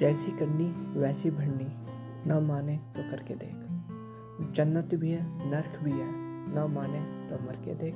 जैसी करनी, वैसी भरनी, ना माने तो करके देख। जन्नत भी है, नर्क भी है, ना माने तो मर के देख।